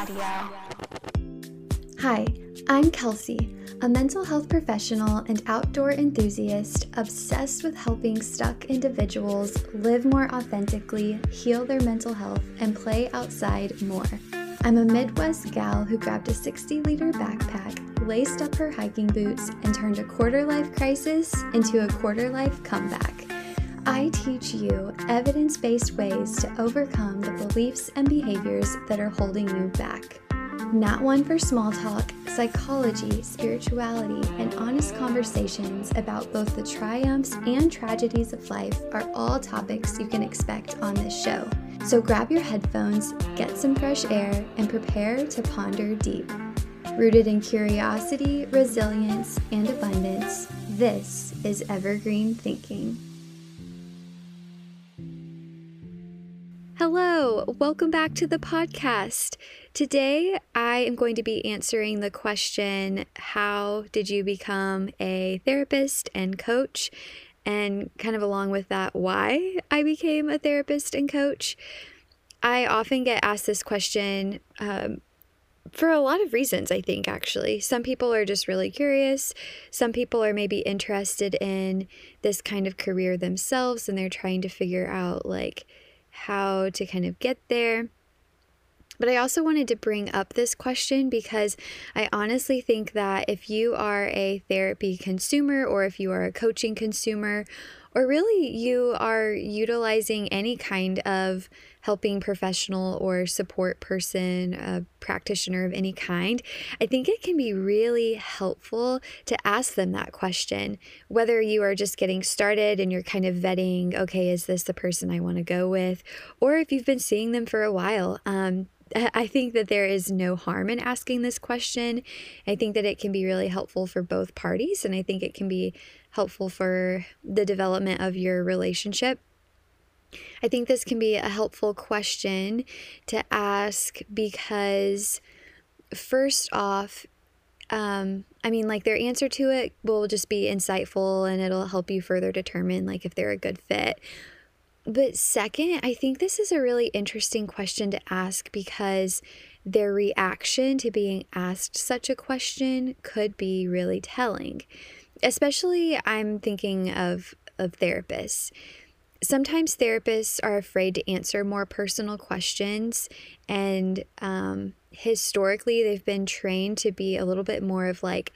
Radio. Hi, I'm Kelsee, a mental health professional and outdoor enthusiast obsessed with helping stuck individuals live more authentically, heal their mental health, and play outside more. I'm a Midwest gal who grabbed a 60 liter backpack, laced up her hiking boots, and turned a quarter life crisis into a quarter life comeback. I teach you evidence based ways to overcome the beliefs and behaviors that are holding you back. Not one for small talk, psychology, spirituality, and honest conversations about both the triumphs and tragedies of life are all topics you can expect on this show. So grab your headphones, get some fresh air, and prepare to ponder deep. Rooted in curiosity, resilience, and abundance, this is Evergreen Thinking. Hello, welcome back to the podcast. Today I am going to be answering the question How did you become a therapist and coach? And kind of along with that, why I became a therapist and coach. I often get asked this question um, for a lot of reasons, I think, actually. Some people are just really curious. Some people are maybe interested in this kind of career themselves and they're trying to figure out, like, how to kind of get there. But I also wanted to bring up this question because I honestly think that if you are a therapy consumer or if you are a coaching consumer, or really you are utilizing any kind of helping professional or support person, a practitioner of any kind, I think it can be really helpful to ask them that question. Whether you are just getting started and you're kind of vetting, okay, is this the person I want to go with? Or if you've been seeing them for a while. Um, I think that there is no harm in asking this question. I think that it can be really helpful for both parties, and I think it can be helpful for the development of your relationship. I think this can be a helpful question to ask because, first off, um, I mean, like their answer to it will just be insightful and it'll help you further determine like if they're a good fit. But second, I think this is a really interesting question to ask because their reaction to being asked such a question could be really telling. Especially, I'm thinking of, of therapists sometimes therapists are afraid to answer more personal questions and um, historically they've been trained to be a little bit more of like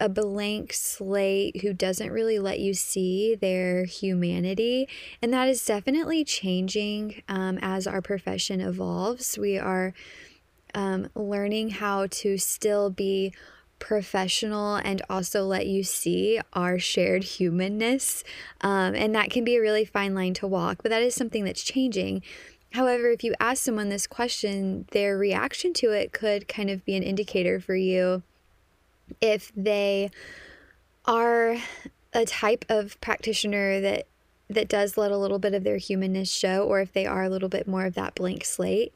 a blank slate who doesn't really let you see their humanity. And that is definitely changing um, as our profession evolves. We are um, learning how to still be professional and also let you see our shared humanness. Um, and that can be a really fine line to walk, but that is something that's changing. However, if you ask someone this question, their reaction to it could kind of be an indicator for you if they are a type of practitioner that that does let a little bit of their humanness show or if they are a little bit more of that blank slate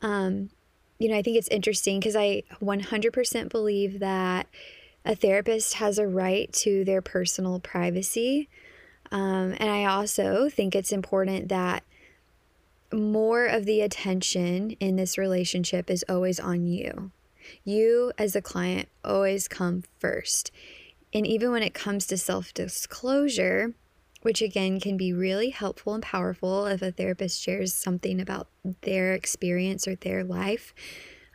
um, you know, I think it's interesting because I 100% believe that a therapist has a right to their personal privacy. Um, and I also think it's important that more of the attention in this relationship is always on you. You, as a client, always come first. And even when it comes to self disclosure, which again can be really helpful and powerful if a therapist shares something about their experience or their life.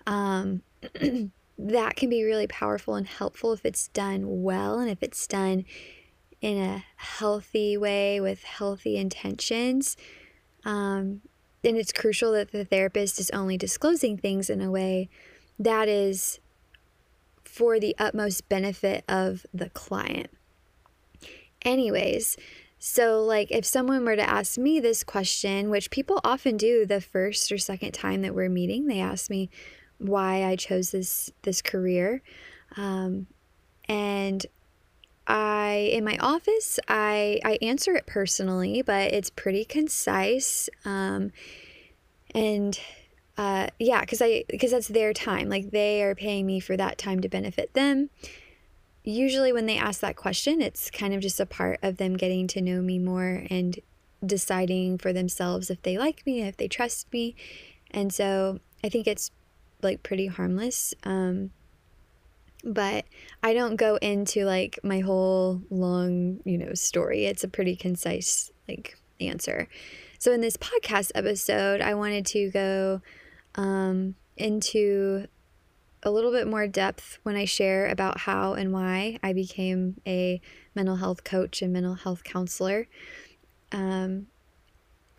Um, that can be really powerful and helpful if it's done well and if it's done in a healthy way with healthy intentions. Um, and it's crucial that the therapist is only disclosing things in a way that is for the utmost benefit of the client. Anyways, so, like, if someone were to ask me this question, which people often do the first or second time that we're meeting, they ask me why I chose this this career, um, and I in my office I I answer it personally, but it's pretty concise, um, and uh, yeah, because I because that's their time. Like they are paying me for that time to benefit them usually when they ask that question, it's kind of just a part of them getting to know me more and deciding for themselves if they like me, if they trust me. And so I think it's like pretty harmless. Um, but I don't go into like my whole long, you know, story. It's a pretty concise like answer. So in this podcast episode, I wanted to go um, into a little bit more depth when I share about how and why I became a mental health coach and mental health counselor. Um,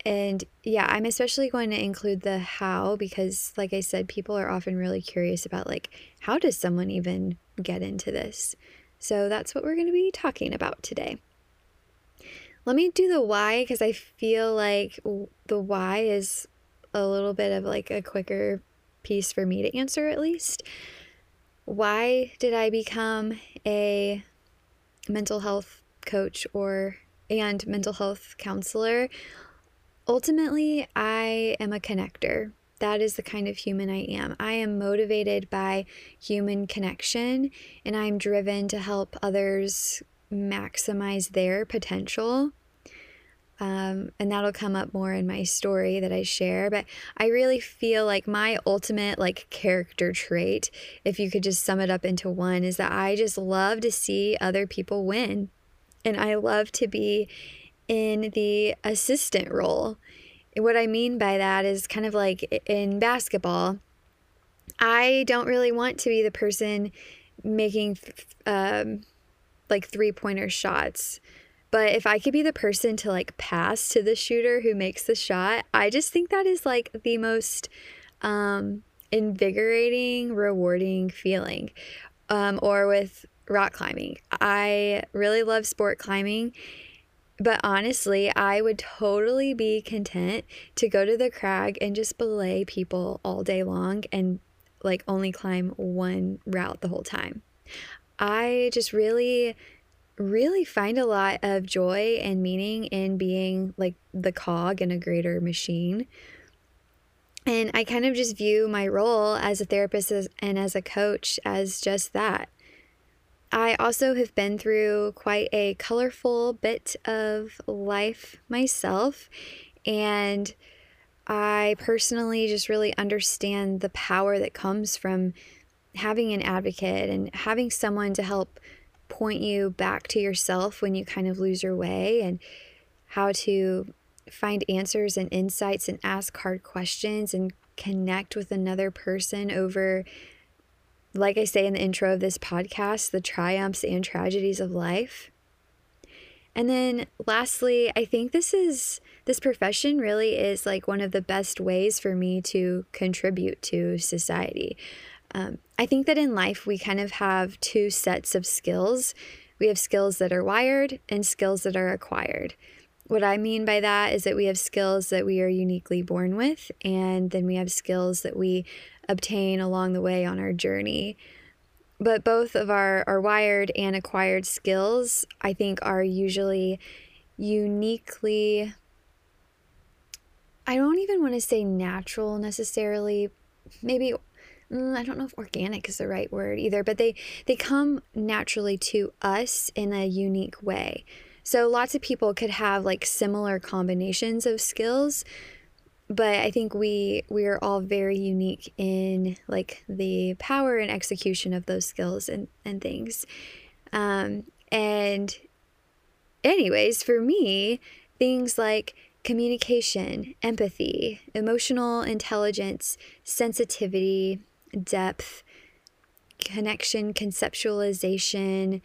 and yeah, I'm especially going to include the how because, like I said, people are often really curious about, like, how does someone even get into this? So that's what we're going to be talking about today. Let me do the why because I feel like the why is a little bit of like a quicker piece for me to answer, at least. Why did I become a mental health coach or and mental health counselor? Ultimately, I am a connector. That is the kind of human I am. I am motivated by human connection and I'm driven to help others maximize their potential. Um, and that'll come up more in my story that I share. But I really feel like my ultimate like character trait, if you could just sum it up into one, is that I just love to see other people win. And I love to be in the assistant role. what I mean by that is kind of like in basketball, I don't really want to be the person making um, like three pointer shots. But if I could be the person to like pass to the shooter who makes the shot, I just think that is like the most um, invigorating, rewarding feeling. Um, or with rock climbing, I really love sport climbing but honestly, I would totally be content to go to the crag and just belay people all day long and like only climb one route the whole time. I just really, really find a lot of joy and meaning in being like the cog in a greater machine. And I kind of just view my role as a therapist and as a coach as just that I also have been through quite a colorful bit of life myself, and I personally just really understand the power that comes from having an advocate and having someone to help point you back to yourself when you kind of lose your way and how to find answers and insights and ask hard questions and connect with another person over like I say in the intro of this podcast, the triumphs and tragedies of life. And then lastly, I think this is this profession really is like one of the best ways for me to contribute to society. Um, I think that in life we kind of have two sets of skills. We have skills that are wired and skills that are acquired. What I mean by that is that we have skills that we are uniquely born with, and then we have skills that we obtain along the way on our journey. But both of our, our wired and acquired skills, I think, are usually uniquely, I don't even want to say natural necessarily. Maybe mm, I don't know if organic is the right word either, but they they come naturally to us in a unique way. So lots of people could have like similar combinations of skills, but I think we we are all very unique in like the power and execution of those skills and and things. Um, and anyways, for me, things like communication, empathy, emotional intelligence, sensitivity, depth, connection, conceptualization,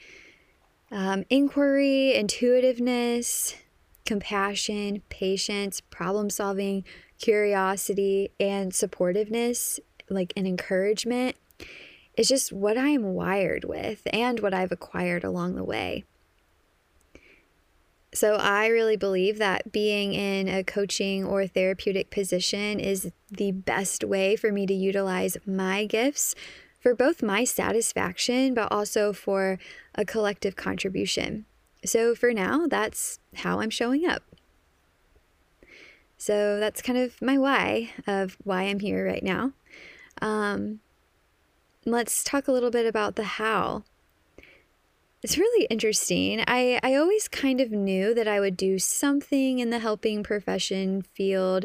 um, inquiry, intuitiveness, compassion, patience, problem solving, curiosity, and supportiveness, like an encouragement, is just what I'm wired with and what I've acquired along the way. So, I really believe that being in a coaching or therapeutic position is the best way for me to utilize my gifts for both my satisfaction, but also for a collective contribution. So, for now, that's how I'm showing up. So that's kind of my why of why I'm here right now. Um, let's talk a little bit about the how. It's really interesting. I, I always kind of knew that I would do something in the helping profession field,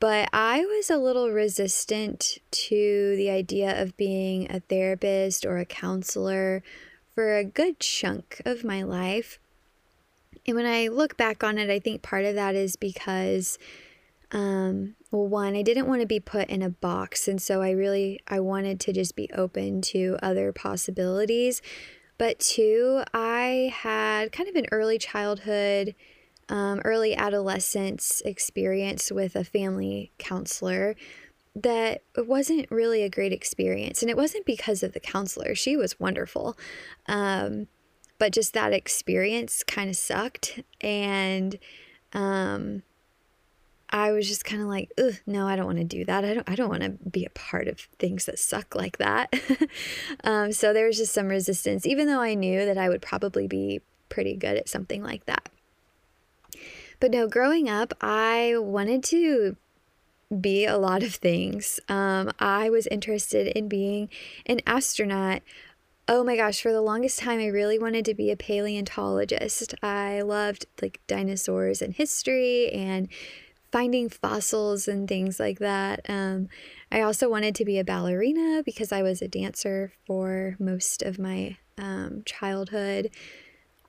but I was a little resistant to the idea of being a therapist or a counselor for a good chunk of my life. And when I look back on it, I think part of that is because um, well one i didn't want to be put in a box and so i really i wanted to just be open to other possibilities but two i had kind of an early childhood um, early adolescence experience with a family counselor that wasn't really a great experience and it wasn't because of the counselor she was wonderful um, but just that experience kind of sucked and um, I was just kind of like, Ugh, no, I don't want to do that. I don't, I don't want to be a part of things that suck like that. um, so there was just some resistance, even though I knew that I would probably be pretty good at something like that. But no, growing up, I wanted to be a lot of things. Um, I was interested in being an astronaut. Oh my gosh, for the longest time, I really wanted to be a paleontologist. I loved like dinosaurs and history and finding fossils and things like that. Um, I also wanted to be a ballerina because I was a dancer for most of my um, childhood.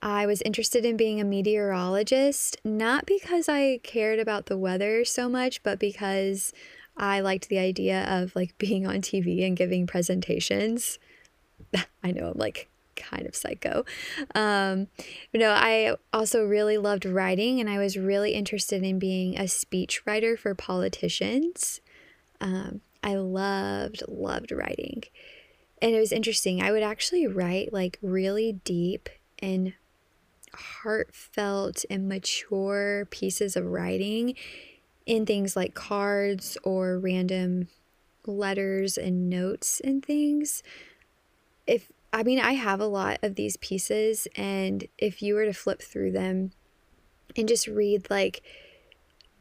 I was interested in being a meteorologist, not because I cared about the weather so much, but because I liked the idea of like being on TV and giving presentations. I know I'm like kind of psycho. Um, you know, I also really loved writing, and I was really interested in being a speech writer for politicians. Um, I loved, loved writing. And it was interesting. I would actually write like really deep and heartfelt and mature pieces of writing in things like cards or random letters and notes and things. If I mean, I have a lot of these pieces, and if you were to flip through them and just read like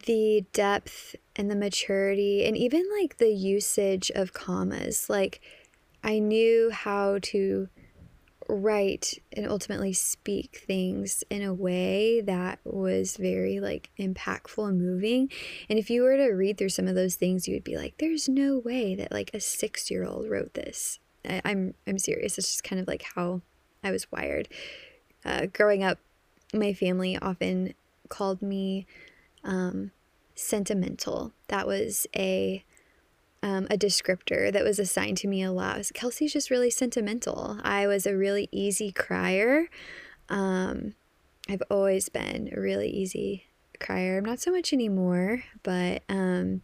the depth and the maturity, and even like the usage of commas, like I knew how to write and ultimately speak things in a way that was very like impactful and moving. And if you were to read through some of those things, you would be like, there's no way that like a six year old wrote this. I, am I'm, I'm serious. It's just kind of like how I was wired. Uh, growing up, my family often called me um, sentimental. That was a um, a descriptor that was assigned to me a lot. Was, Kelsee's just really sentimental. I was a really easy crier. Um, I've always been a really easy crier. I'm not so much anymore, but um,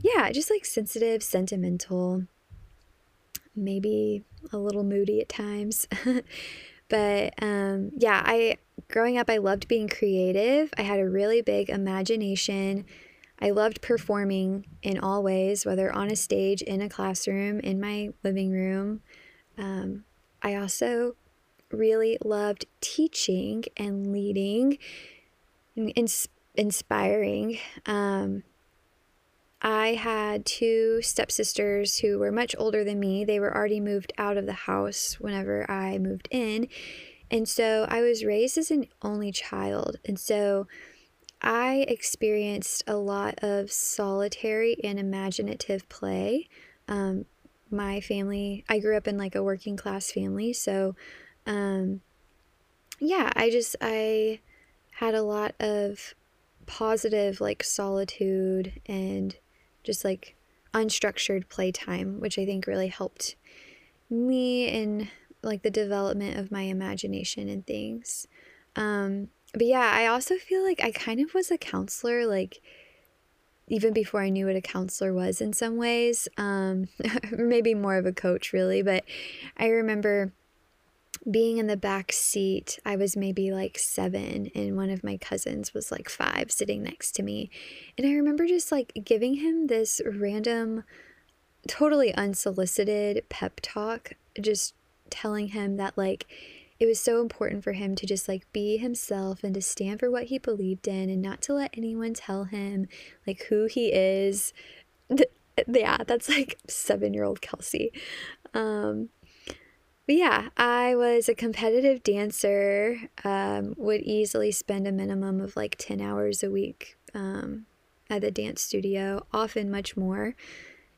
yeah, just like sensitive, sentimental maybe a little moody at times. but um, yeah, I growing up, I loved being creative. I had a really big imagination. I loved performing in all ways, whether on a stage, in a classroom, in my living room. Um, I also really loved teaching and leading and ins- inspiring. Um, I had two stepsisters who were much older than me. They were already moved out of the house whenever I moved in. And so I was raised as an only child. And so I experienced a lot of solitary and imaginative play. Um, my family, I grew up in like a working class family. So, um, yeah, I just, I had a lot of positive like solitude and just like unstructured playtime, which I think really helped me in like the development of my imagination and things. Um, but yeah, I also feel like I kind of was a counselor, like even before I knew what a counselor was in some ways. Um, maybe more of a coach, really. But I remember being in the back seat, I was maybe like seven, and one of my cousins was like five sitting next to me. And I remember just like giving him this random, totally unsolicited pep talk, just telling him that like it was so important for him to just like be himself and to stand for what he believed in and not to let anyone tell him like who he is. Yeah, that's like seven year old Kelsee. Um, but yeah, I was a competitive dancer, um, would easily spend a minimum of like 10 hours a week um, at the dance studio, often much more.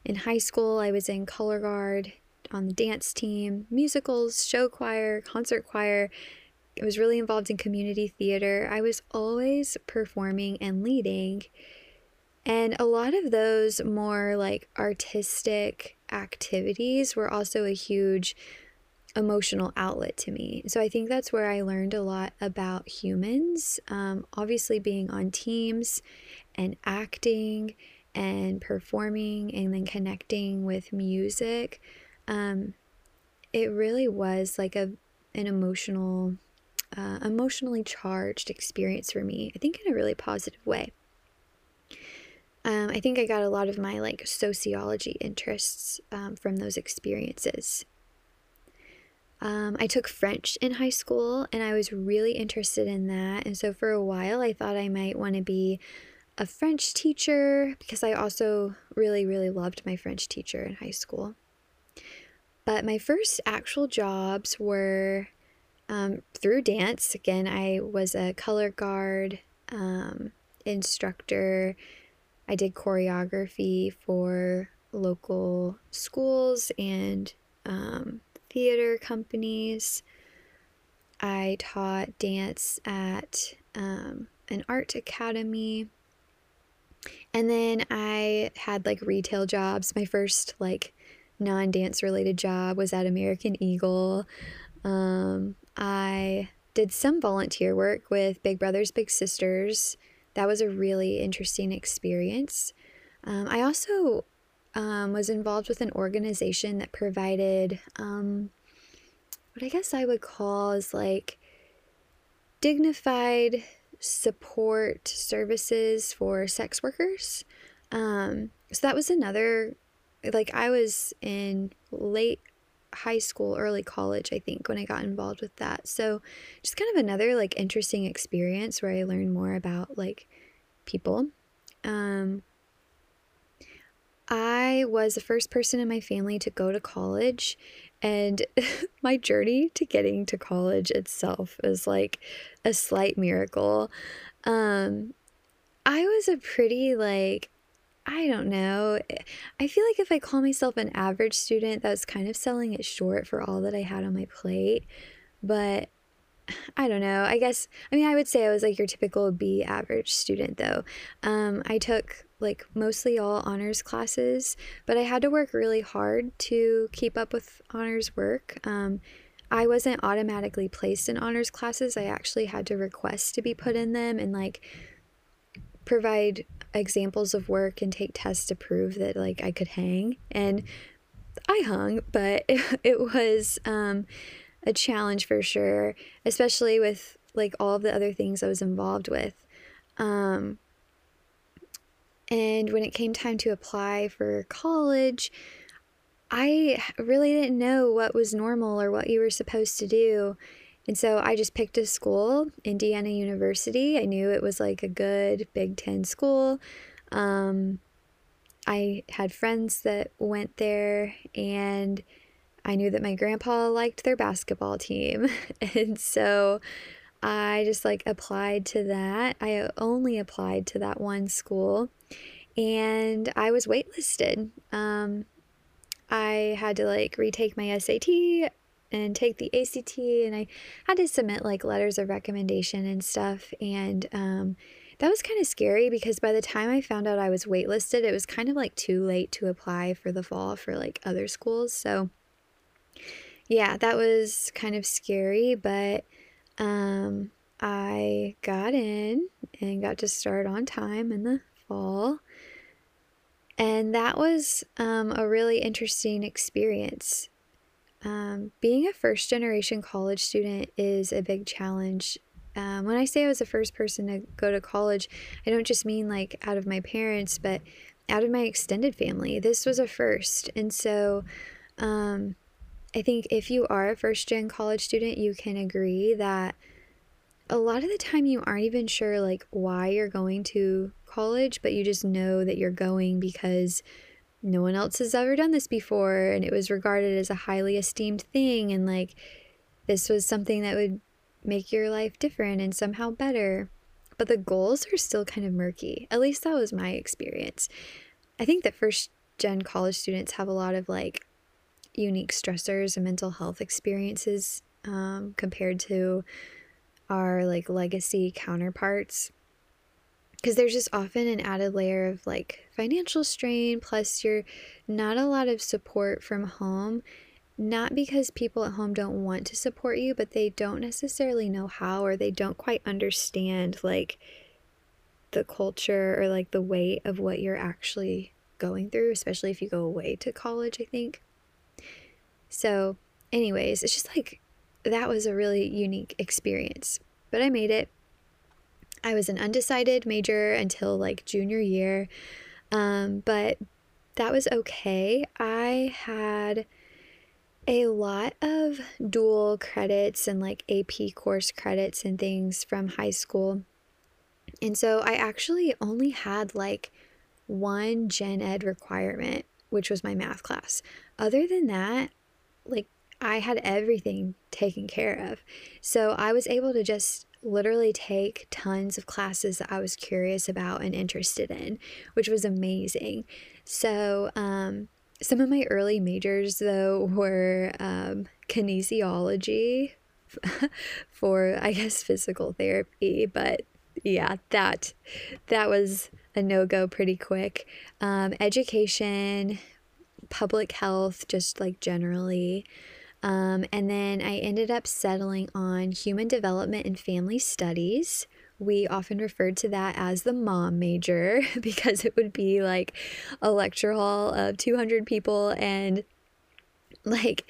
In high school, I was in color guard on the dance team, musicals, show choir, concert choir. I was really involved in community theater. I was always performing and leading. And a lot of those more like artistic activities were also a huge emotional outlet to me. So I think that's where I learned a lot about humans. Um, obviously, being on teams and acting and performing and then connecting with music, um, it really was like a an emotional, uh, emotionally charged experience for me. I think in a really positive way. Um, I think I got a lot of my like sociology interests um, from those experiences. Um, I took French in high school and I was really interested in that. And so for a while, I thought I might want to be a French teacher because I also really, really loved my French teacher in high school. But my first actual jobs were um, through dance. Again, I was a color guard um, instructor. I did choreography for local schools and um, theater companies. I taught dance at um, an art academy. And then I had like retail jobs. My first like non dance related job was at American Eagle. Um, I did some volunteer work with Big Brothers Big Sisters. That was a really interesting experience. Um, I also um, was involved with an organization that provided um, what I guess I would call is like dignified support services for sex workers. Um, so that was another, like, I was in late high school, early college, I think, when I got involved with that. So just kind of another like interesting experience where I learned more about like people. Um, I was the first person in my family to go to college, and my journey to getting to college itself was like a slight miracle. Um, I was a pretty, like, I don't know. I feel like if I call myself an average student, that's kind of selling it short for all that I had on my plate. But I don't know. I guess, I mean, I would say I was like your typical B average student, though. Um, I took like mostly all honors classes, but I had to work really hard to keep up with honors work. Um, I wasn't automatically placed in honors classes. I actually had to request to be put in them and like provide examples of work and take tests to prove that like I could hang. And I hung, but it, it was um, a challenge for sure, especially with like all of the other things I was involved with. Um, and when it came time to apply for college, I really didn't know what was normal or what you were supposed to do. And so I just picked a school, Indiana University. I knew it was like a good Big Ten school. Um, I had friends that went there, and I knew that my grandpa liked their basketball team. and so I just like applied to that. I only applied to that one school and I was waitlisted. Um, I had to like retake my SAT and take the ACT, and I had to submit like letters of recommendation and stuff. And um, that was kind of scary because by the time I found out I was waitlisted, it was kind of like too late to apply for the fall for like other schools. So, yeah, that was kind of scary, but um, I got in and got to start on time in the fall. And that was um, a really interesting experience. Um, being a first generation college student is a big challenge. Um, when I say I was the first person to go to college, I don't just mean like out of my parents, but out of my extended family. This was a first. And so um, I think if you are a first gen college student, you can agree that a lot of the time you aren't even sure like why you're going to college, but you just know that you're going because no one else has ever done this before and it was regarded as a highly esteemed thing and like this was something that would make your life different and somehow better. but the goals are still kind of murky. At least that was my experience. I think that first gen college students have a lot of like unique stressors and mental health experiences um, compared to our like legacy counterparts because there's just often an added layer of like financial strain plus you're not a lot of support from home. Not because people at home don't want to support you but they don't necessarily know how or they don't quite understand like the culture or like the weight of what you're actually going through especially if you go away to college i think. So anyways it's just like that was a really unique experience but i made it I was an undecided major until like junior year, um, but that was okay. I had a lot of dual credits and like AP course credits and things from high school. And so I actually only had like one gen ed requirement, which was my math class. Other than that, like I had everything taken care of. So I was able to just literally take tons of classes that I was curious about and interested in, which was amazing. So, um, some of my early majors, though, were um, kinesiology for, I guess, physical therapy, but yeah, that that was a no go pretty quick. Um, education, public health, just like generally. Um, and then I ended up settling on human development and family studies. We often referred to that as the mom major because it would be like a lecture hall of 200 people and like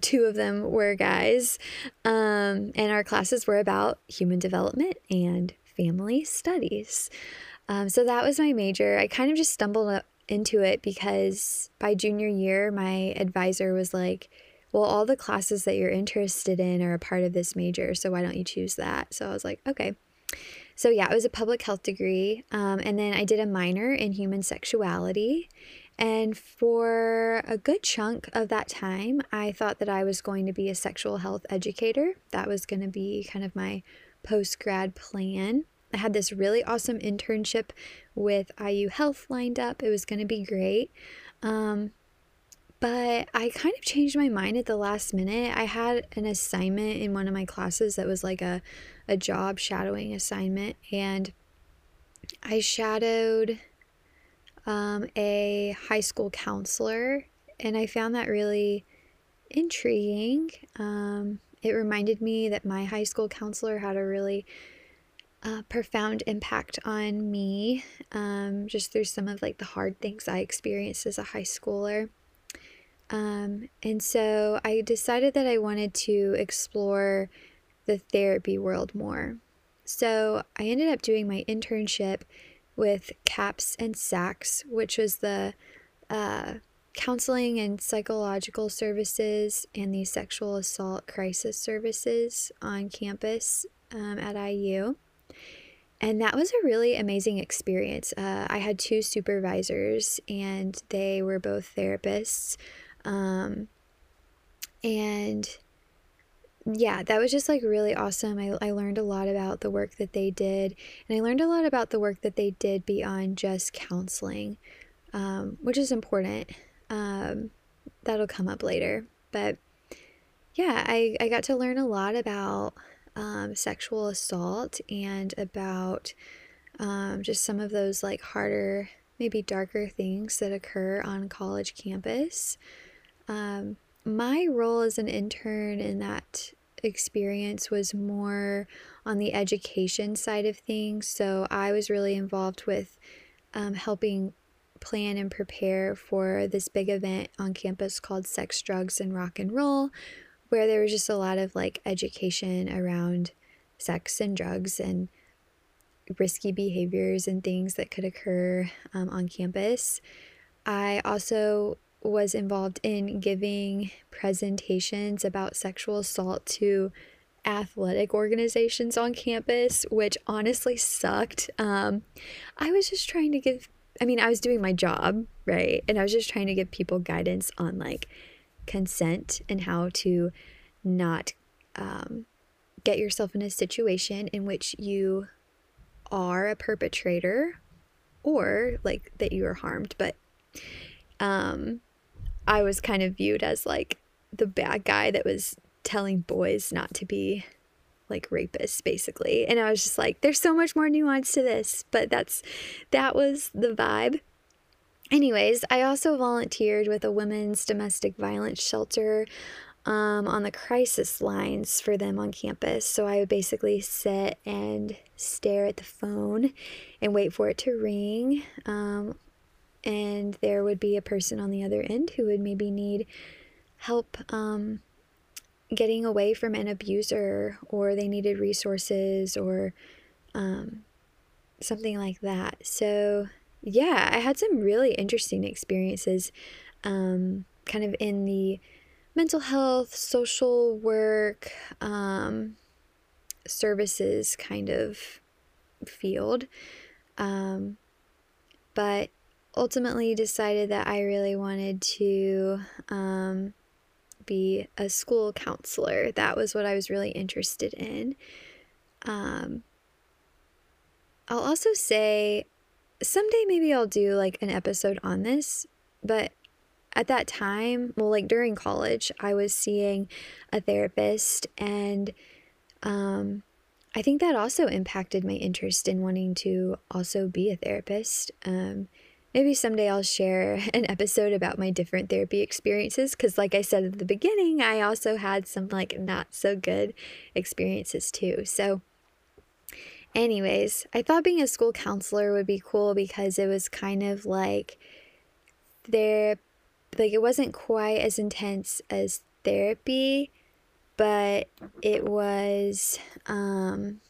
two of them were guys. Um, and our classes were about human development and family studies. Um, so that was my major. I kind of just stumbled into it because by junior year, my advisor was like, well, all the classes that you're interested in are a part of this major, so why don't you choose that? So I was like, okay. So yeah, it was a public health degree. Um, and then I did a minor in human sexuality. And for a good chunk of that time, I thought that I was going to be a sexual health educator. That was going to be kind of my post grad plan. I had this really awesome internship with IU Health lined up. It was going to be great. Um, but I kind of changed my mind at the last minute. I had an assignment in one of my classes that was like a, a job shadowing assignment, and I shadowed um, a high school counselor, and I found that really intriguing. Um, it reminded me that my high school counselor had a really uh, profound impact on me um, just through some of like the hard things I experienced as a high schooler. Um, and so I decided that I wanted to explore the therapy world more. So I ended up doing my internship with CAPS and SACS, which was the uh, counseling and psychological services and the sexual assault crisis services on campus um, at IU. And that was a really amazing experience. Uh, I had two supervisors, and they were both therapists. Um, and yeah, that was just like really awesome. I, I learned a lot about the work that they did, and I learned a lot about the work that they did beyond just counseling, um, which is important. Um, that'll come up later. But yeah, I, I got to learn a lot about um, sexual assault and about um, just some of those like harder, maybe darker things that occur on college campus. Um, my role as an intern in that experience was more on the education side of things. So I was really involved with um, helping plan and prepare for this big event on campus called Sex, Drugs, and Rock and Roll, where there was just a lot of like education around sex and drugs and risky behaviors and things that could occur um, on campus. I also was involved in giving presentations about sexual assault to athletic organizations on campus, which honestly sucked. Um, I was just trying to give, I mean, I was doing my job, right? And I was just trying to give people guidance on like consent and how to not um, get yourself in a situation in which you are a perpetrator or like that you are harmed, but um I was kind of viewed as like the bad guy that was telling boys not to be like rapists basically. And I was just like there's so much more nuance to this, but that's that was the vibe. Anyways, I also volunteered with a women's domestic violence shelter um, on the crisis lines for them on campus. So I would basically sit and stare at the phone and wait for it to ring. Um, and there would be a person on the other end who would maybe need help um, getting away from an abuser, or they needed resources, or um, something like that. So, yeah, I had some really interesting experiences um, kind of in the mental health, social work, um, services kind of field. Um, but ultimately decided that I really wanted to um, be a school counselor. That was what I was really interested in. Um, I'll also say someday maybe I'll do like an episode on this, but at that time, well, like during college, I was seeing a therapist, and um, I think that also impacted my interest in wanting to also be a therapist. Um, maybe someday I'll share an episode about my different therapy experiences because, like I said at the beginning, I also had some like not so good experiences too. So, anyways, I thought being a school counselor would be cool because it was kind of like there like it wasn't quite as intense as therapy, but it was um,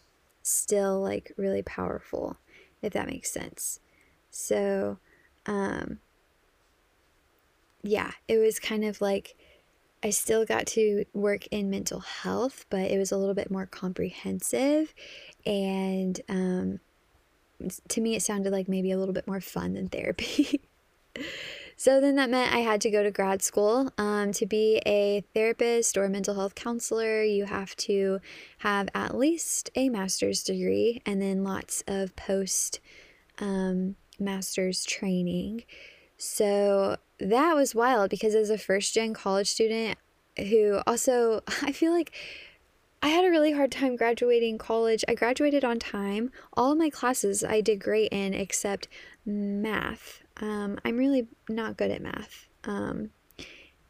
still like really powerful, if that makes sense. So, um, yeah, it was kind of like I still got to work in mental health, but it was a little bit more comprehensive. And um, to me, it sounded like maybe a little bit more fun than therapy. So then that meant I had to go to grad school. Um, to be a therapist or a mental health counselor, you have to have at least a master's degree and then lots of post um, master's training. So that was wild because as a first gen college student who also, I feel like I had a really hard time graduating college. I graduated on time. All of my classes I did great in except math. Um, I'm really not good at math. Um,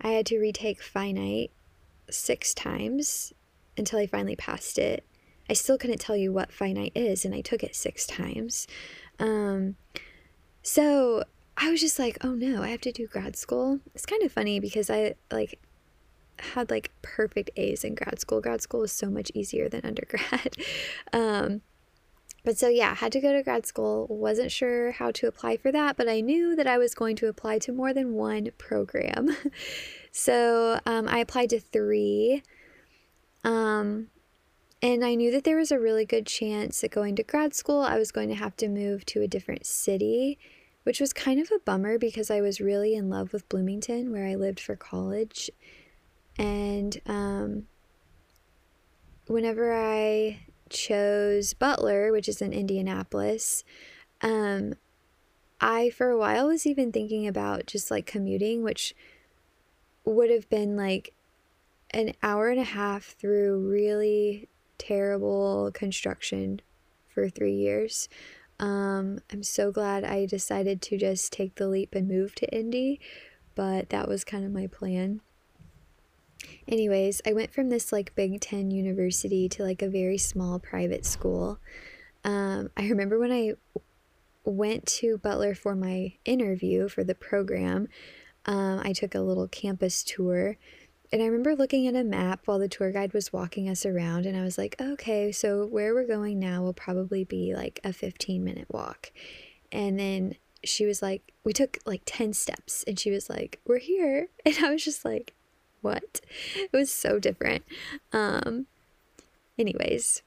I had to retake finite six times until I finally passed it. I still couldn't tell you what finite is, and I took it six times. Um, so I was just like, oh no, I have to do grad school. It's kind of funny because I like had like perfect A's in grad school. Grad school was so much easier than undergrad. um, but so, yeah, had to go to grad school. Wasn't sure how to apply for that, but I knew that I was going to apply to more than one program. so um, I applied to three. Um, and I knew that there was a really good chance that going to grad school, I was going to have to move to a different city, which was kind of a bummer because I was really in love with Bloomington, where I lived for college. And um, whenever I chose Butler, which is in Indianapolis, um, I for a while was even thinking about just like commuting, which would have been like an hour and a half through really terrible construction for three years. Um, I'm so glad I decided to just take the leap and move to Indy, but that was kind of my plan. Anyways, I went from this like Big Ten university to like a very small private school. Um, I remember when I went to Butler for my interview for the program, um, I took a little campus tour. And I remember looking at a map while the tour guide was walking us around, and I was like, okay, so where we're going now will probably be like a 15 minute walk. And then she was like, we took like 10 steps, and she was like, we're here. And I was just like, what? It was so different. Um, anyways,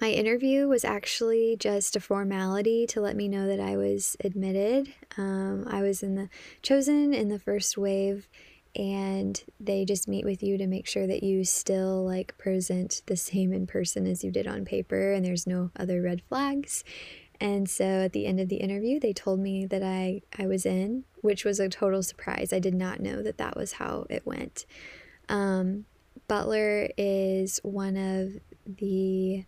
my interview was actually just a formality to let me know that I was admitted. Um, I was in the chosen in the first wave, and they just meet with you to make sure that you still like present the same in person as you did on paper and there's no other red flags. And so at the end of the interview, they told me that I, I was in, which was a total surprise. I did not know that that was how it went. Um, Butler is one of the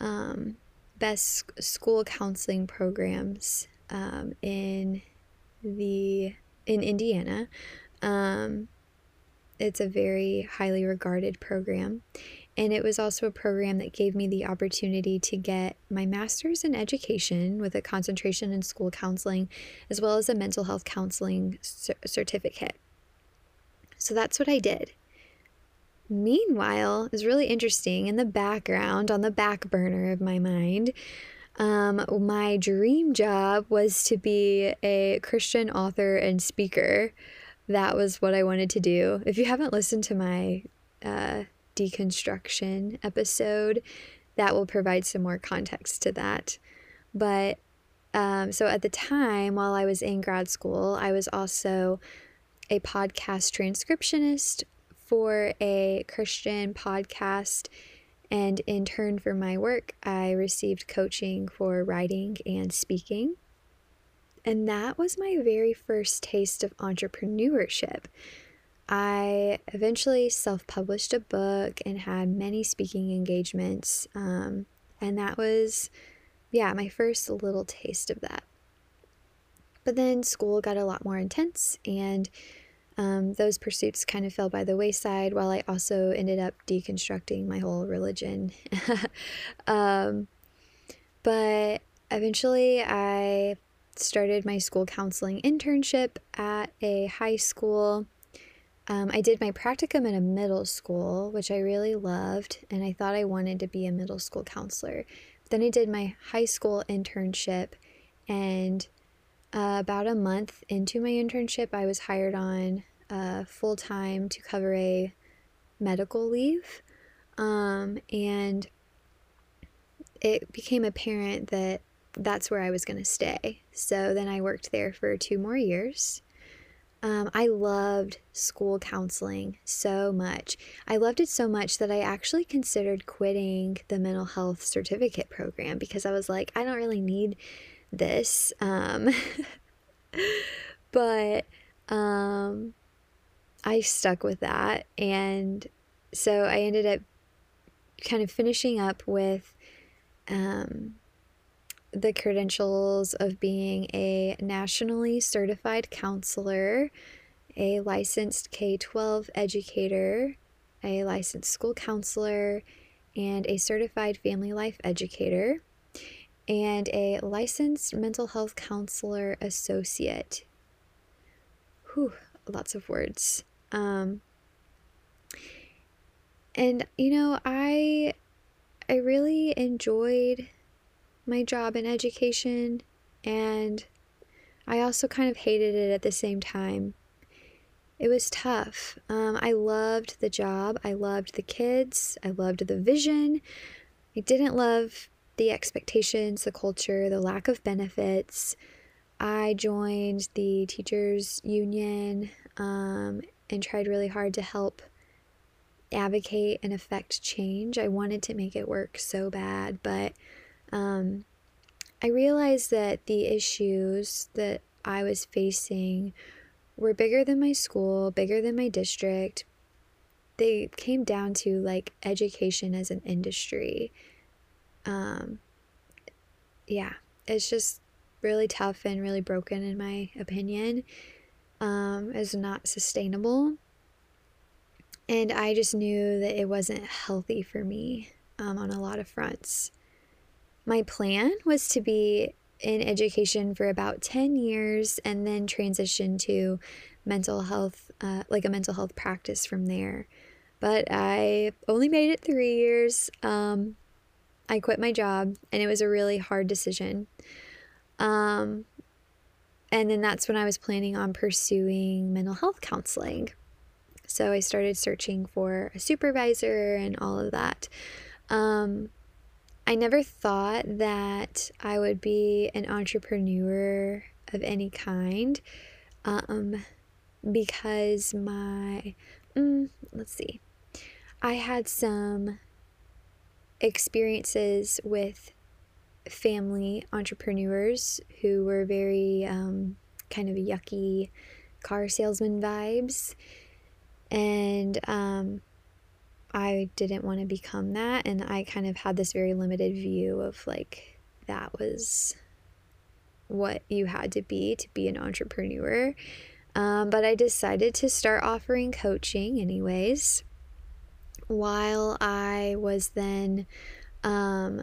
um, best school counseling programs um, in the in Indiana. Um, it's a very highly regarded program. And it was also a program that gave me the opportunity to get my master's in education with a concentration in school counseling, as well as a mental health counseling certificate. So that's what I did. Meanwhile, it's really interesting in the background, on the back burner of my mind, um, my dream job was to be a Christian author and speaker. That was what I wanted to do. If you haven't listened to my uh, deconstruction episode, that will provide some more context to that. But um, so at the time, while I was in grad school, I was also a podcast transcriptionist for a Christian podcast and in turn for my work, I received coaching for writing and speaking. And that was my very first taste of entrepreneurship. I eventually self published a book and had many speaking engagements. Um, and that was, yeah, my first little taste of that. But then school got a lot more intense, and um, those pursuits kind of fell by the wayside while I also ended up deconstructing my whole religion. um, but eventually, I started my school counseling internship at a high school. Um, I did my practicum at a middle school, which I really loved, and I thought I wanted to be a middle school counselor. Then I did my high school internship, and uh, about a month into my internship, I was hired on uh, full time to cover a medical leave. Um, and it became apparent that that's where I was going to stay. So then I worked there for two more years. Um, I loved school counseling so much. I loved it so much that I actually considered quitting the mental health certificate program because I was like, I don't really need this. Um, but um, I stuck with that. And so I ended up kind of finishing up with um, the credentials of being a nationally certified counselor, a licensed K 12 educator, a licensed school counselor, and a certified family life educator and a licensed mental health counselor associate. Whew, lots of words. Um, and you know, I I really enjoyed my job in education and I also kind of hated it at the same time. It was tough. Um, I loved the job. I loved the kids. I loved the vision. I didn't love the expectations, the culture, the lack of benefits. I joined the teachers union um, and tried really hard to help advocate and affect change. I wanted to make it work so bad, but um, I realized that the issues that I was facing were bigger than my school, bigger than my district. They came down to like education as an industry um, yeah, it's just really tough and really broken, in my opinion. Um, is not sustainable. And I just knew that it wasn't healthy for me um, on a lot of fronts. My plan was to be in education for about 10 years and then transition to mental health, uh, like a mental health practice from there. But I only made it three years. Um, I quit my job and it was a really hard decision. Um, and then that's when I was planning on pursuing mental health counseling. So I started searching for a supervisor and all of that. Um, I never thought that I would be an entrepreneur of any kind. Um, because my, mm, let's see, I had some experiences with family entrepreneurs who were very um, kind of yucky car salesman vibes. And um, I didn't want to become that. And I kind of had this very limited view of like that was what you had to be to be an entrepreneur. Um, but I decided to start offering coaching, anyways, while I was then um,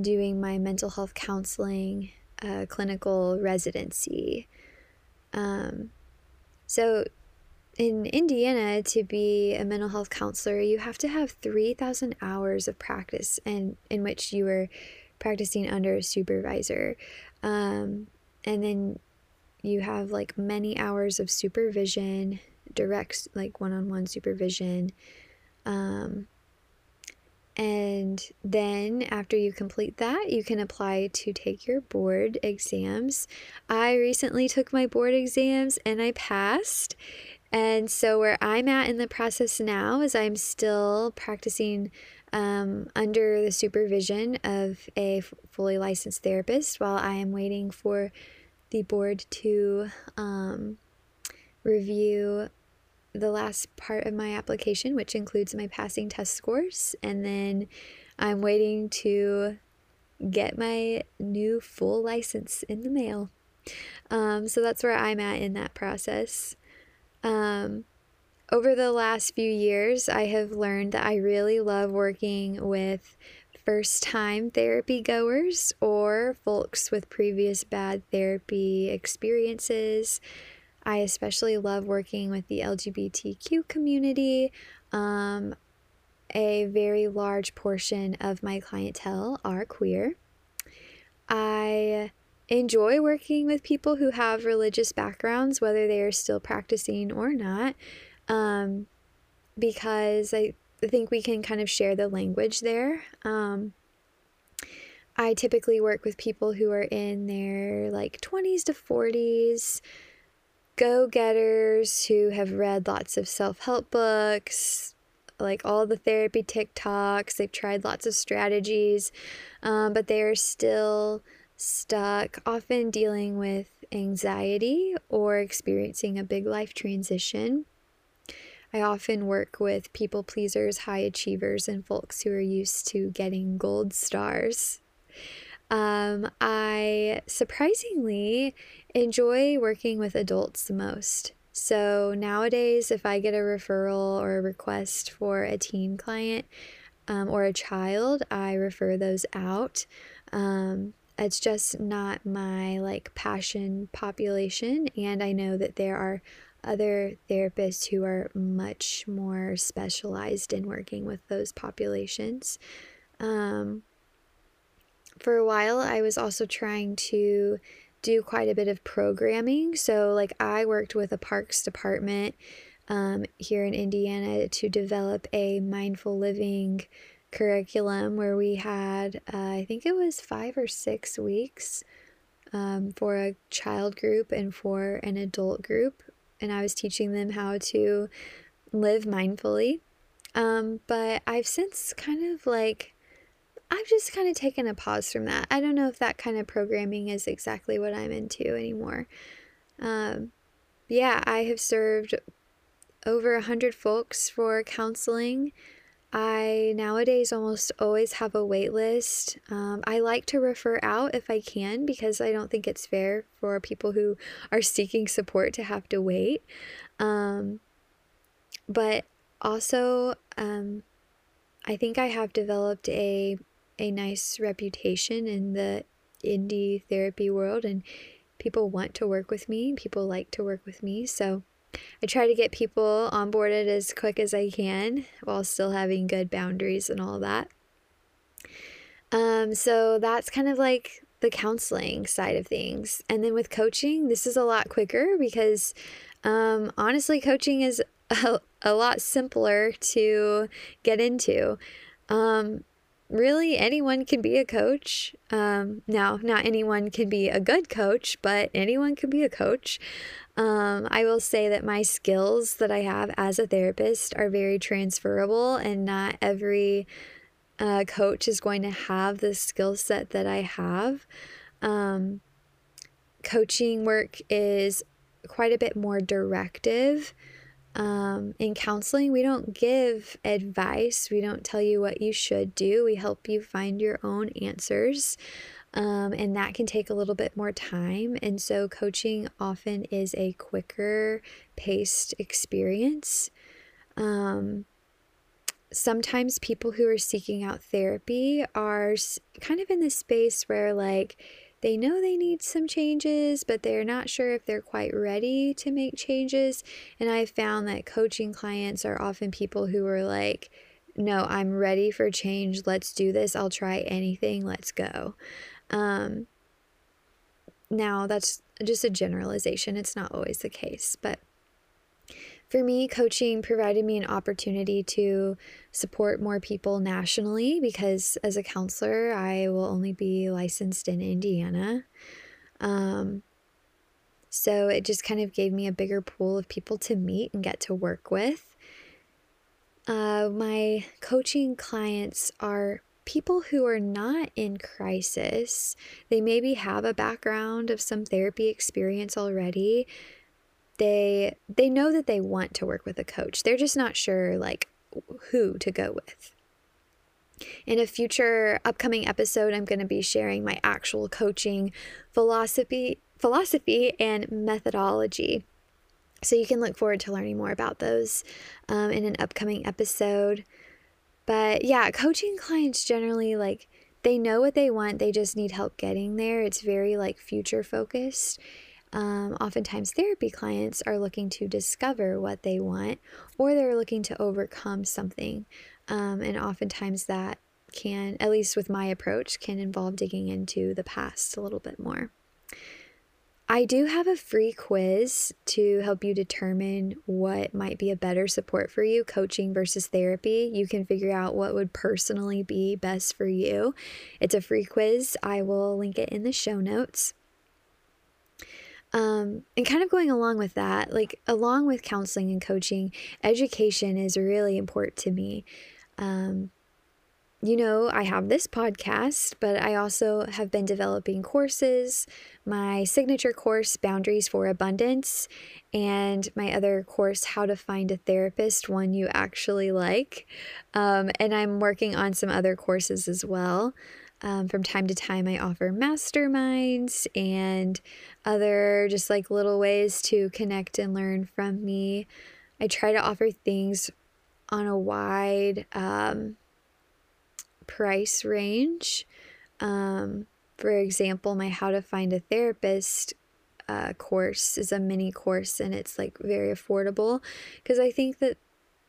doing my mental health counseling uh, clinical residency. Um, so, in Indiana, to be a mental health counselor, you have to have 3,000 hours of practice and in which you were practicing under a supervisor. Um, and then you have like many hours of supervision, direct, like one on one supervision. Um, and then after you complete that, you can apply to take your board exams. I recently took my board exams and I passed. And so, where I'm at in the process now is I'm still practicing um, under the supervision of a fully licensed therapist while I am waiting for the board to um, review the last part of my application, which includes my passing test scores. And then I'm waiting to get my new full license in the mail. Um, so that's where I'm at in that process. Um, over the last few years, I have learned that I really love working with first time therapy goers or folks with previous bad therapy experiences. I especially love working with the LGBTQ community. Um, a very large portion of my clientele are queer. I enjoy working with people who have religious backgrounds, whether they are still practicing or not, um, because I think we can kind of share the language there. Um, I typically work with people who are in their like 20s to 40s, go getters who have read lots of self help books, like all the therapy TikToks. They've tried lots of strategies, um, but they are still stuck, often dealing with anxiety or experiencing a big life transition. I often work with people pleasers, high achievers, and folks who are used to getting gold stars. Um, I surprisingly enjoy working with adults the most. So nowadays, if I get a referral or a request for a teen client um, or a child, I refer those out. Um, it's just not my like passion population, and I know that there are other therapists who are much more specialized in working with those populations. Um, for a while, I was also trying to do quite a bit of programming. So, like, I worked with a parks department um, here in Indiana to develop a mindful living curriculum where we had, uh, I think it was five or six weeks um, for a child group and for an adult group and I was teaching them how to live mindfully. Um, but I've since kind of like, I've just kind of taken a pause from that. I don't know if that kind of programming is exactly what I'm into anymore. Um, yeah, I have served over a hundred folks for counseling I nowadays almost always have a wait list. Um, I like to refer out if I can because I don't think it's fair for people who are seeking support to have to wait. Um, but also, um, I think I have developed a a nice reputation in the indie therapy world, and people want to work with me. People like to work with me, so I try to get people onboarded as quick as I can while still having good boundaries and all that. Um, so that's kind of like the counseling side of things. And then with coaching, this is a lot quicker because um, honestly, coaching is a, a lot simpler to get into. Um, really anyone can be a coach. Um, now, not anyone can be a good coach, but anyone can be a coach. Um, I will say that my skills that I have as a therapist are very transferable, and not every uh, coach is going to have the skill set that I have. Um, coaching work is quite a bit more directive. Um, in counseling, we don't give advice. We don't tell you what you should do. We help you find your own answers. Um, and that can take a little bit more time. And so, coaching often is a quicker paced experience. Um, sometimes people who are seeking out therapy are kind of in this space where, like, they know they need some changes, but they're not sure if they're quite ready to make changes. And I've found that coaching clients are often people who are like, no, I'm ready for change. Let's do this. I'll try anything. Let's go. Um, now, that's just a generalization. It's not always the case, but for me, coaching provided me an opportunity to support more people nationally because as a counselor, I will only be licensed in Indiana. Um, so it just kind of gave me a bigger pool of people to meet and get to work with. Uh, my coaching clients are people who are not in crisis. They maybe have a background of some therapy experience already, they they know that they want to work with a coach. They're just not sure like who to go with. In a future upcoming episode, I'm going to be sharing my actual coaching philosophy philosophy and methodology. So you can look forward to learning more about those um, in an upcoming episode. But yeah, coaching clients generally like they know what they want, they just need help getting there. It's very like future focused. Um, oftentimes, therapy clients are looking to discover what they want or they're looking to overcome something. Um, and oftentimes, that can, at least with my approach, can involve digging into the past a little bit more. I do have a free quiz to help you determine what might be a better support for you, coaching versus therapy. You can figure out what would personally be best for you. It's a free quiz. I will link it in the show notes. Um, and kind of going along with that, like along with counseling and coaching, education is really important to me. Um, you know, I have this podcast, but I also have been developing courses, my signature course, Boundaries for Abundance, and my other course, How to Find a Therapist, one you actually like. Um, and I'm working on some other courses as well. Um, from time to time, I offer masterminds and other just like little ways to connect and learn from me. I try to offer things on a wide um, price range. Um, for example, my How to Find a Therapist uh, course is a mini course and it's like very affordable because I think that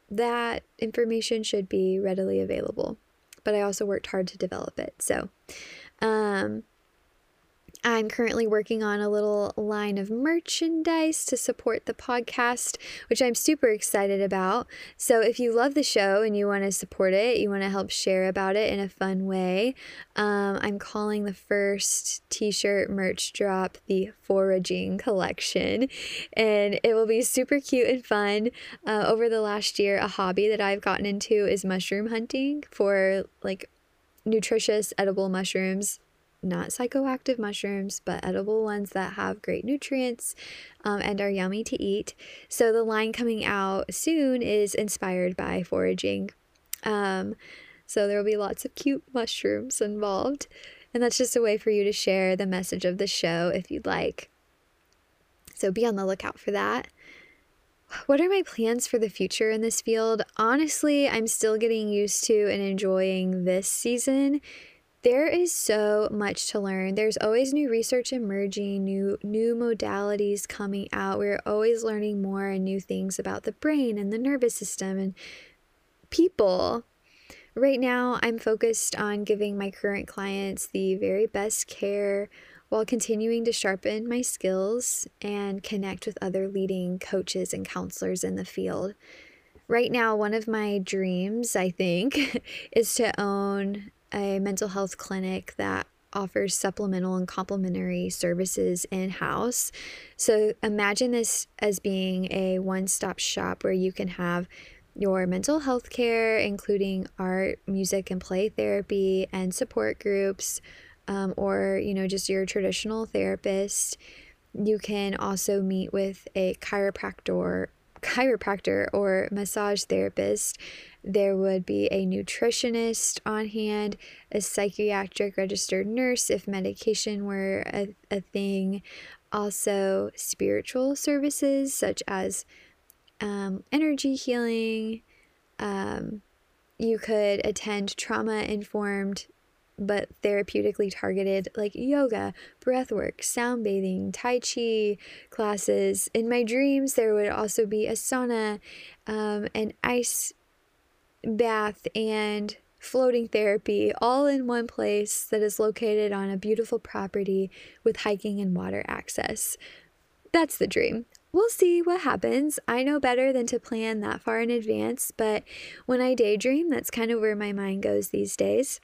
that information should be readily available but I also worked hard to develop it. So, um, I'm currently working on a little line of merchandise to support the podcast, which I'm super excited about. So, if you love the show and you want to support it, you want to help share about it in a fun way, um, I'm calling the first t shirt merch drop the Foraging Collection. And it will be super cute and fun. Uh, over the last year, a hobby that I've gotten into is mushroom hunting for like nutritious edible mushrooms not psychoactive mushrooms, but edible ones that have great nutrients um, and are yummy to eat. So the line coming out soon is inspired by foraging. Um, so there will be lots of cute mushrooms involved. And that's just a way for you to share the message of the show if you'd like. So be on the lookout for that. What are my plans for the future in this field? Honestly, I'm still getting used to and enjoying this season there is so much to learn. There's always new research emerging, new new modalities coming out. We're always learning more and new things about the brain and the nervous system and people. Right now, I'm focused on giving my current clients the very best care while continuing to sharpen my skills and connect with other leading coaches and counselors in the field. Right now, one of my dreams, I think, is to own a mental health clinic that offers supplemental and complementary services in house. So imagine this as being a one stop shop where you can have your mental health care, including art, music, and play therapy, and support groups, um, or you know, just your traditional therapist. You can also meet with a chiropractor chiropractor or massage therapist. There would be a nutritionist on hand, a psychiatric registered nurse if medication were a, a thing, also spiritual services such as um, energy healing. Um, you could attend trauma informed but therapeutically targeted like yoga, breathwork, sound bathing, tai chi classes. In my dreams, there would also be a sauna, um, an ice bath, and floating therapy all in one place that is located on a beautiful property with hiking and water access. That's the dream. We'll see what happens. I know better than to plan that far in advance, but when I daydream, that's kind of where my mind goes these days.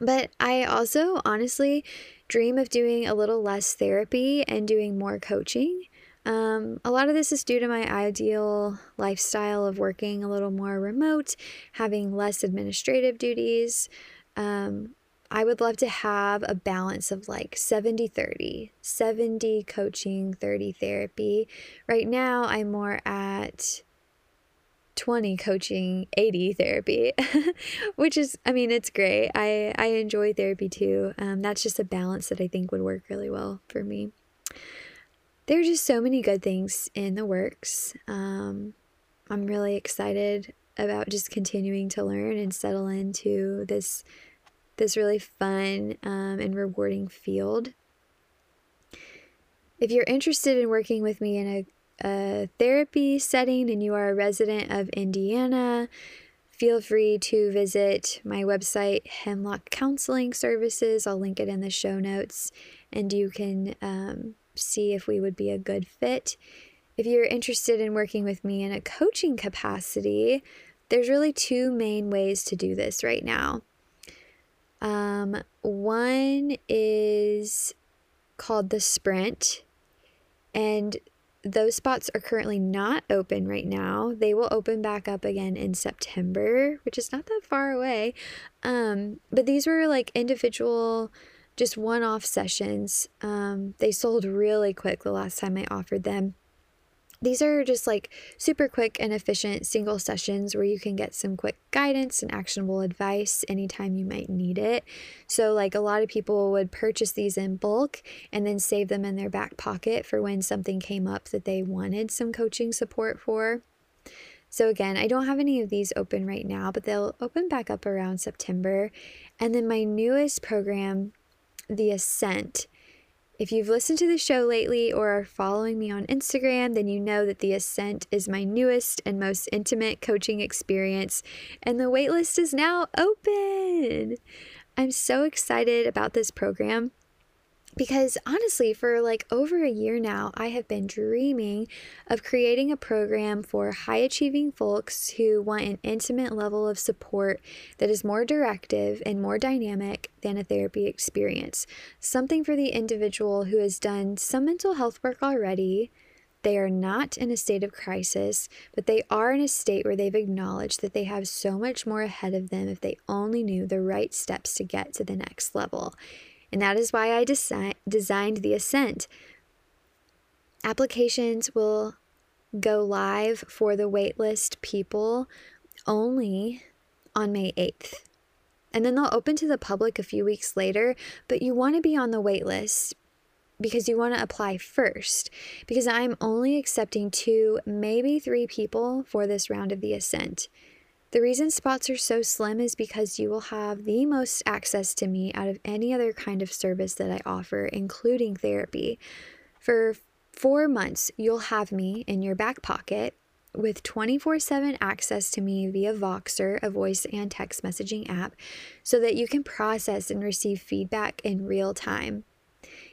But I also honestly dream of doing a little less therapy and doing more coaching. Um, a lot of this is due to my ideal lifestyle of working a little more remote, having less administrative duties. Um, I would love to have a balance of like 70 30, 70 coaching, 30 therapy. Right now, I'm more at 20 coaching 80 therapy which is i mean it's great. I i enjoy therapy too. Um, that's just a balance that i think would work really well for me. There are just so many good things in the works. Um, i'm really excited about just continuing to learn and settle into this this really fun um, and rewarding field. If you're interested in working with me in a a therapy setting and you are a resident of Indiana, feel free to visit my website, Hemlock Counseling Services. I'll link it in the show notes and you can um, see if we would be a good fit. If you're interested in working with me in a coaching capacity, there's really two main ways to do this right now. Um, one is called the Sprint, and those spots are currently not open right now. They will open back up again in September, which is not that far away. Um, but these were like individual, just one off sessions. Um, they sold really quick the last time I offered them. These are just like super quick and efficient single sessions where you can get some quick guidance and actionable advice anytime you might need it. So, like a lot of people would purchase these in bulk and then save them in their back pocket for when something came up that they wanted some coaching support for. So, again, I don't have any of these open right now, but they'll open back up around September. And then my newest program, The Ascent, if you've listened to the show lately or are following me on Instagram, then you know that the Ascent is my newest and most intimate coaching experience, and the waitlist is now open. I'm so excited about this program because honestly, for like over a year now, I have been dreaming of creating a program for high achieving folks who want an intimate level of support that is more directive and more dynamic than a therapy experience. Something for the individual who has done some mental health work already. They are not in a state of crisis, but they are in a state where they've acknowledged that they have so much more ahead of them if they only knew the right steps to get to the next level and that is why I desi- designed the Ascent. Applications will go live for the waitlist people only on May 8th. And then they'll open to the public a few weeks later, but you want to be on the waitlist because you want to apply first. Because I'm only accepting two, maybe three people for this round of the Ascent. The reason spots are so slim is because you will have the most access to me out of any other kind of service that I offer, including therapy. For four months, you'll have me in your back pocket with 24 7 access to me via Voxer, a voice and text messaging app, so that you can process and receive feedback in real time.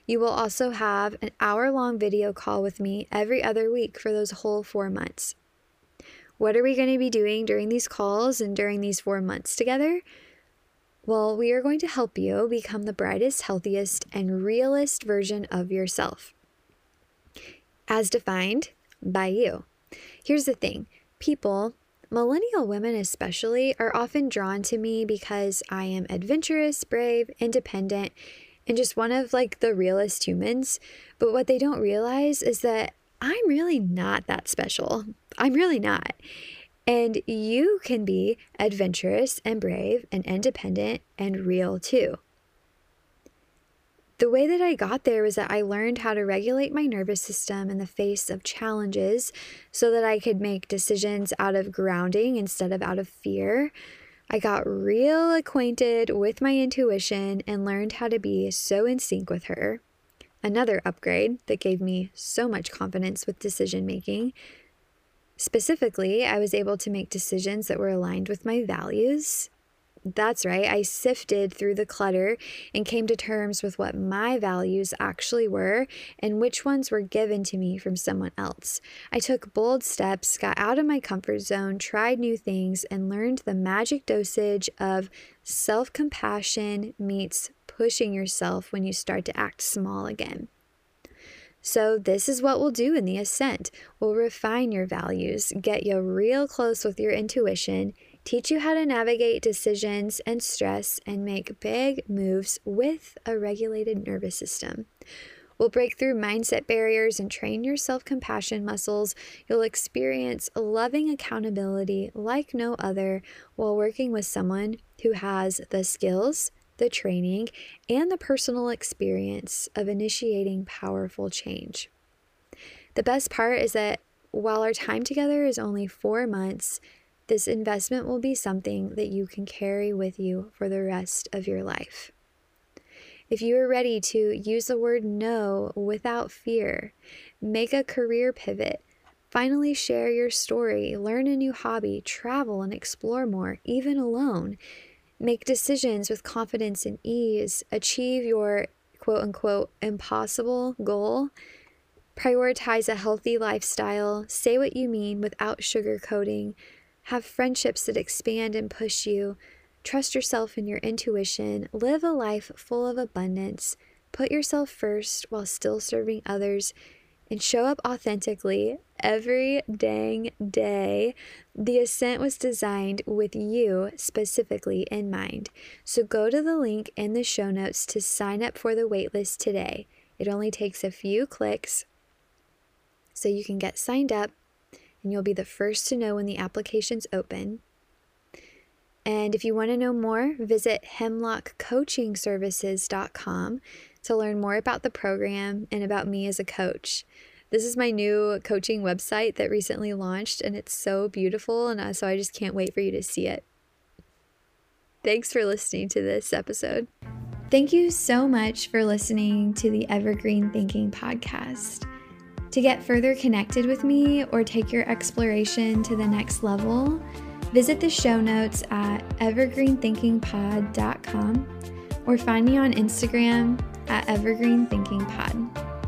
You will also have an hour long video call with me every other week for those whole four months. What are we going to be doing during these calls and during these four months together? Well, we are going to help you become the brightest, healthiest, and realest version of yourself, as defined by you. Here's the thing people, millennial women especially, are often drawn to me because I am adventurous, brave, independent, and just one of like the realest humans. But what they don't realize is that I'm really not that special. I'm really not. And you can be adventurous and brave and independent and real too. The way that I got there was that I learned how to regulate my nervous system in the face of challenges so that I could make decisions out of grounding instead of out of fear. I got real acquainted with my intuition and learned how to be so in sync with her. Another upgrade that gave me so much confidence with decision making Specifically, I was able to make decisions that were aligned with my values. That's right, I sifted through the clutter and came to terms with what my values actually were and which ones were given to me from someone else. I took bold steps, got out of my comfort zone, tried new things, and learned the magic dosage of self compassion meets pushing yourself when you start to act small again. So, this is what we'll do in the ascent. We'll refine your values, get you real close with your intuition, teach you how to navigate decisions and stress, and make big moves with a regulated nervous system. We'll break through mindset barriers and train your self compassion muscles. You'll experience loving accountability like no other while working with someone who has the skills, the training, and the personal experience of initiating powerful change. The best part is that while our time together is only four months, this investment will be something that you can carry with you for the rest of your life. If you are ready to use the word no without fear, make a career pivot, finally share your story, learn a new hobby, travel and explore more, even alone, make decisions with confidence and ease, achieve your quote unquote impossible goal, prioritize a healthy lifestyle, say what you mean without sugarcoating, have friendships that expand and push you, trust yourself and your intuition, live a life full of abundance, put yourself first while still serving others, and show up authentically every dang day. The ascent was designed with you specifically in mind. So go to the link in the show notes to sign up for the waitlist today. It only takes a few clicks so you can get signed up and you'll be the first to know when the applications open. And if you want to know more, visit hemlockcoachingservices.com to learn more about the program and about me as a coach. This is my new coaching website that recently launched, and it's so beautiful. And so I just can't wait for you to see it. Thanks for listening to this episode. Thank you so much for listening to the Evergreen Thinking podcast. To get further connected with me or take your exploration to the next level, visit the show notes at evergreenthinkingpod.com or find me on Instagram at evergreenthinkingpod.